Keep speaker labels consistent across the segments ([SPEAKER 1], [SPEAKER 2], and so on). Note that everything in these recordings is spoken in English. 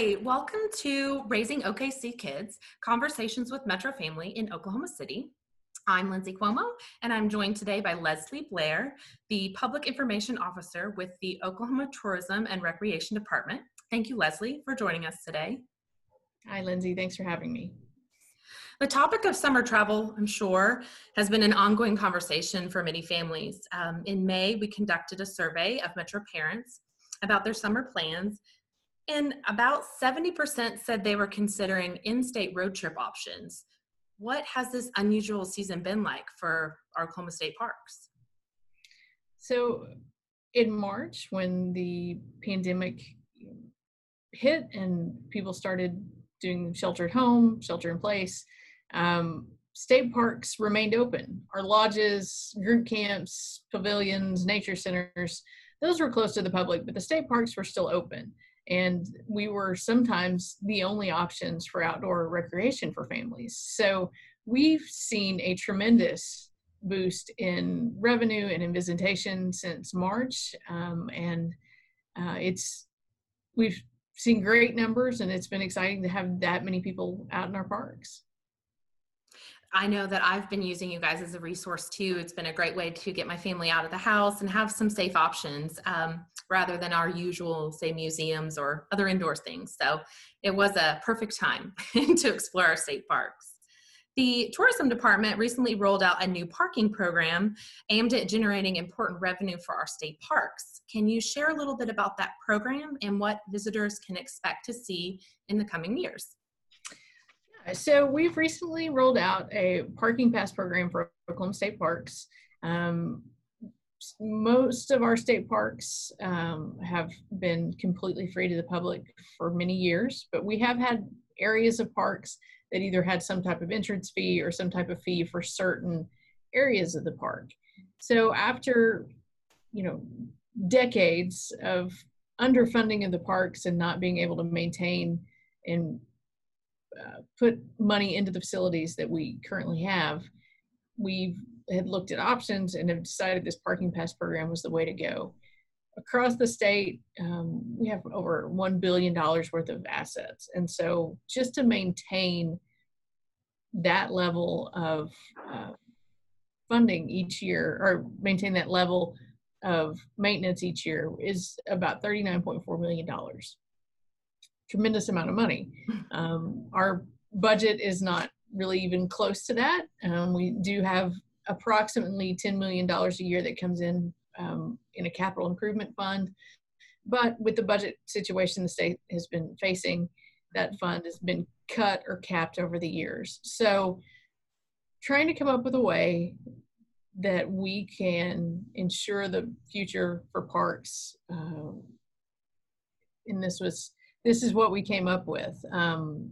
[SPEAKER 1] Hi, welcome to Raising OKC Kids Conversations with Metro Family in Oklahoma City. I'm Lindsay Cuomo, and I'm joined today by Leslie Blair, the Public Information Officer with the Oklahoma Tourism and Recreation Department. Thank you, Leslie, for joining us today.
[SPEAKER 2] Hi, Lindsay. Thanks for having me.
[SPEAKER 1] The topic of summer travel, I'm sure, has been an ongoing conversation for many families. Um, in May, we conducted a survey of Metro parents about their summer plans, and about 70% said they were considering in state road trip options. What has this unusual season been like for our Oklahoma State parks?
[SPEAKER 2] So, in March, when the pandemic hit and people started doing shelter at home, shelter in place, um, state parks remained open. Our lodges, group camps, pavilions, nature centers, those were closed to the public, but the state parks were still open. And we were sometimes the only options for outdoor recreation for families. So we've seen a tremendous boost in revenue and in visitation since March. Um, and uh, it's, we've seen great numbers and it's been exciting to have that many people out in our parks.
[SPEAKER 1] I know that I've been using you guys as a resource too. It's been a great way to get my family out of the house and have some safe options um, rather than our usual, say, museums or other indoor things. So it was a perfect time to explore our state parks. The tourism department recently rolled out a new parking program aimed at generating important revenue for our state parks. Can you share a little bit about that program and what visitors can expect to see in the coming years?
[SPEAKER 2] So we've recently rolled out a parking pass program for Oklahoma State Parks. Um, most of our state parks um, have been completely free to the public for many years, but we have had areas of parks that either had some type of entrance fee or some type of fee for certain areas of the park. So after, you know, decades of underfunding of the parks and not being able to maintain and uh, put money into the facilities that we currently have, we had looked at options and have decided this parking pass program was the way to go. Across the state, um, we have over $1 billion worth of assets. And so just to maintain that level of uh, funding each year or maintain that level of maintenance each year is about $39.4 million tremendous amount of money. Um, our budget is not really even close to that. Um, we do have approximately $10 million a year that comes in um, in a capital improvement fund. But with the budget situation the state has been facing, that fund has been cut or capped over the years. So trying to come up with a way that we can ensure the future for parks. Uh, and this was this is what we came up with. Um,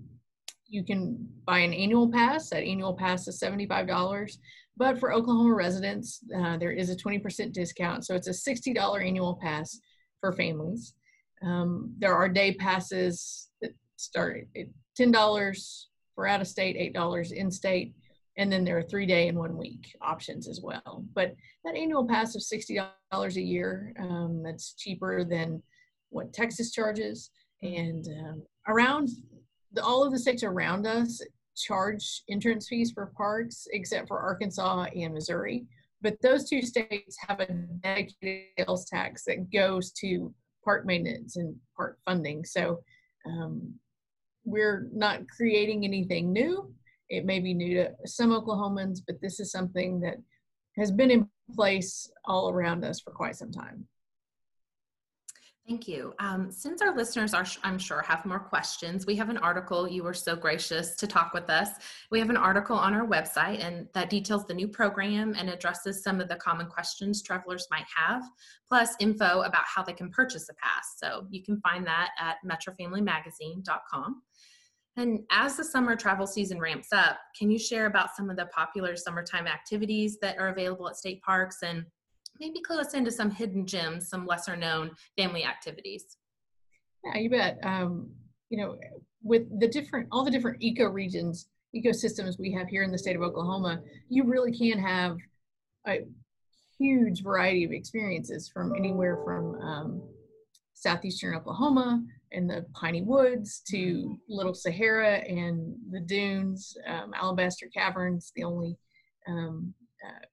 [SPEAKER 2] you can buy an annual pass. That annual pass is $75. But for Oklahoma residents, uh, there is a 20% discount. So it's a $60 annual pass for families. Um, there are day passes that start at $10 for out of state, $8 in state. And then there are three day and one week options as well. But that annual pass of $60 a year, um, that's cheaper than what Texas charges and um, around the, all of the states around us charge entrance fees for parks except for arkansas and missouri. But those two states have a dedicated sales tax that goes to park maintenance and park funding. So um, we're not creating anything new. It may be new to some oklahomans but this is something that has been in place all around us for quite some time
[SPEAKER 1] Thank you. Um, since our listeners are, I'm sure, have more questions, we have an article. You were so gracious to talk with us. We have an article on our website, and that details the new program and addresses some of the common questions travelers might have, plus info about how they can purchase a pass. So you can find that at metrofamilymagazine.com. And as the summer travel season ramps up, can you share about some of the popular summertime activities that are available at state parks and maybe clue us into some hidden gems, some lesser known family activities.
[SPEAKER 2] Yeah, you bet. Um, you know, with the different, all the different eco regions, ecosystems we have here in the state of Oklahoma, you really can have a huge variety of experiences from anywhere from um, southeastern Oklahoma and the piney woods to Little Sahara and the dunes, um, Alabaster Caverns, the only um, uh,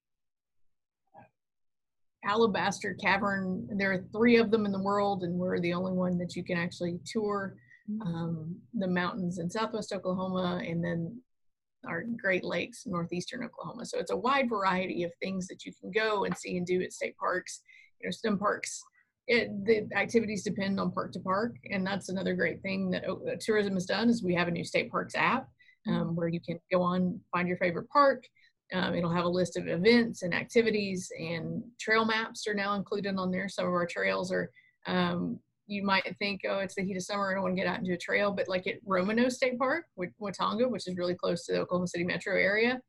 [SPEAKER 2] Alabaster Cavern. There are three of them in the world, and we're the only one that you can actually tour. Um, the mountains in southwest Oklahoma, and then our Great Lakes, northeastern Oklahoma. So it's a wide variety of things that you can go and see and do at state parks. You know, some parks, it, the activities depend on park to park, and that's another great thing that uh, tourism has done is we have a new state parks app um, where you can go on find your favorite park. Um, it'll have a list of events and activities, and trail maps are now included on there. Some of our trails are um, you might think, oh, it's the heat of summer, I don't want to get out into a trail. But like at Roman Nose State Park, Watonga, which is really close to the Oklahoma City metro area,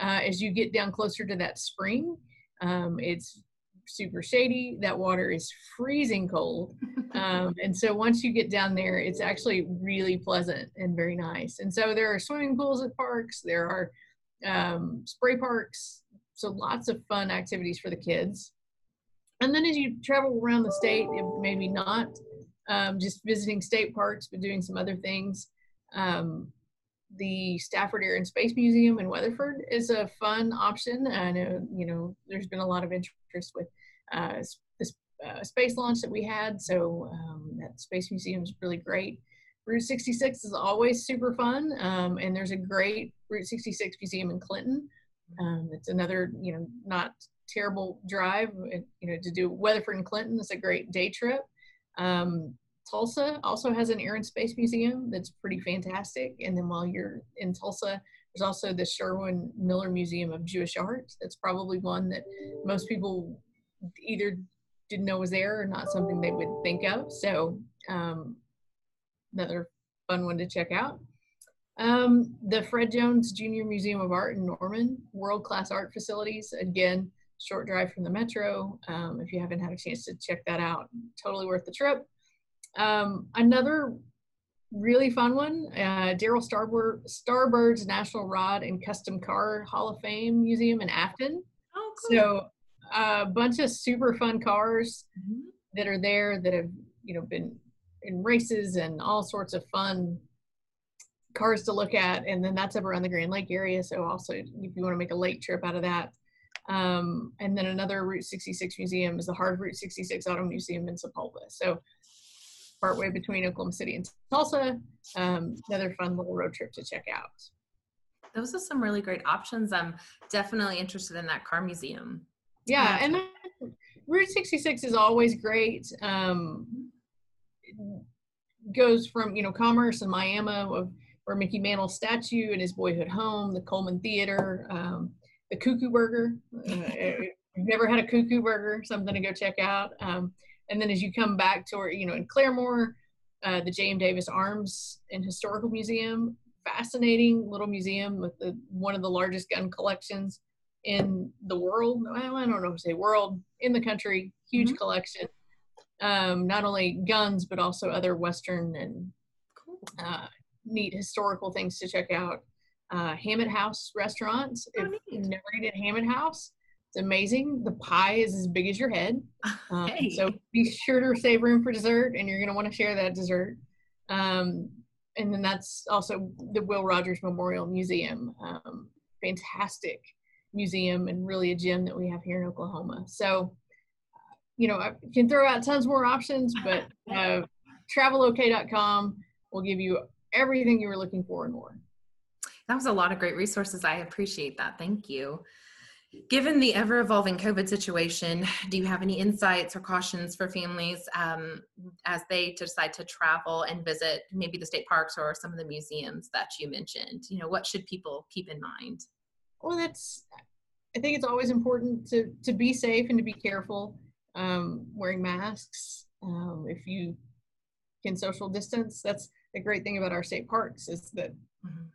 [SPEAKER 2] uh, as you get down closer to that spring, um, it's super shady. That water is freezing cold. Um, and so once you get down there, it's actually really pleasant and very nice. And so there are swimming pools at parks, there are um, spray parks, so lots of fun activities for the kids. And then as you travel around the state, maybe not um, just visiting state parks, but doing some other things. Um, the Stafford Air and Space Museum in Weatherford is a fun option. I know, you know, there's been a lot of interest with uh, this uh, space launch that we had. So um, that space museum is really great. Route 66 is always super fun. Um, and there's a great Route 66 museum in Clinton. Um, it's another, you know, not terrible drive. You know, to do Weatherford and Clinton is a great day trip. Um, Tulsa also has an Air and Space Museum that's pretty fantastic. And then while you're in Tulsa, there's also the Sherwin Miller Museum of Jewish Art. That's probably one that most people either didn't know was there or not something they would think of. So um, another fun one to check out. Um, the Fred Jones Junior Museum of Art in Norman, world-class art facilities. Again, short drive from the metro. Um, if you haven't had a chance to check that out, totally worth the trip. Um, another really fun one, uh, Starbird, Starbird's National Rod and Custom Car Hall of Fame Museum in Afton. Oh, cool. So a bunch of super fun cars mm-hmm. that are there that have, you know, been in races and all sorts of fun cars to look at. And then that's up around the Grand Lake area. So also if you want to make a lake trip out of that, um, and then another Route 66 museum is the Heart of Route 66 Auto Museum in Sapulpa. So partway between Oklahoma City and Tulsa, um, another fun little road trip to check out.
[SPEAKER 1] Those are some really great options. I'm definitely interested in that car museum.
[SPEAKER 2] Yeah, and Route 66 is always great. Um, goes from you know Commerce and Miami, where Mickey Mantle's statue and his boyhood home, the Coleman Theater, um, the Ku-Ku Burger. Uh, you've never had a Ku-Ku Burger, something to go check out. Um, and then as you come back to, you know, in Claremore, uh, the J.M. Davis Arms and Historical Museum, fascinating little museum with the, one of the largest gun collections in the world. Well, I don't know if I say world, in the country, huge mm-hmm. collection. Um, not only guns, but also other Western and cool. uh, neat historical things to check out uh, Hammett House restaurants. Oh, if you've never eaten Hammett House, it's amazing. The pie is as big as your head. Um, hey. So be sure to save room for dessert, and you're going to want to share that dessert. Um, and then that's also the Will Rogers Memorial Museum. Um, fantastic museum and really a gem that we have here in Oklahoma. So, you know, I can throw out tons more options, but uh, travelok.com will give you everything you were looking for and more.
[SPEAKER 1] That was a lot of great resources. I appreciate that. Thank you. Given the ever evolving COVID situation, do you have any insights or cautions for families um, as they decide to travel and visit maybe the state parks or some of the museums that you mentioned? You know, what should people keep in mind?
[SPEAKER 2] Well, that's, I think it's always important to, to be safe and to be careful um, wearing masks. Um, if you can social distance, that's the great thing about our state parks is that mm-hmm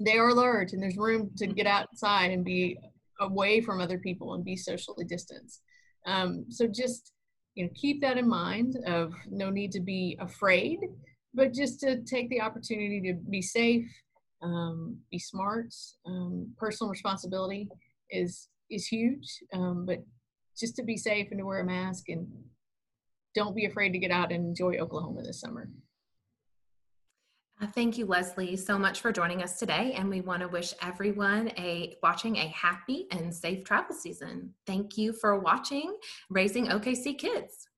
[SPEAKER 2] they are large and there's room to get outside and be away from other people and be socially distanced. Um, so just you know keep that in mind of no need to be afraid, but just to take the opportunity to be safe, um, be smart. Um, personal responsibility is is huge, um, but just to be safe and to wear a mask and don't be afraid to get out and enjoy Oklahoma this summer.
[SPEAKER 1] Uh, thank you, Leslie, so much for joining us today. And we want to wish everyone a watching a happy and safe travel season. Thank you for watching Raising OKC Kids.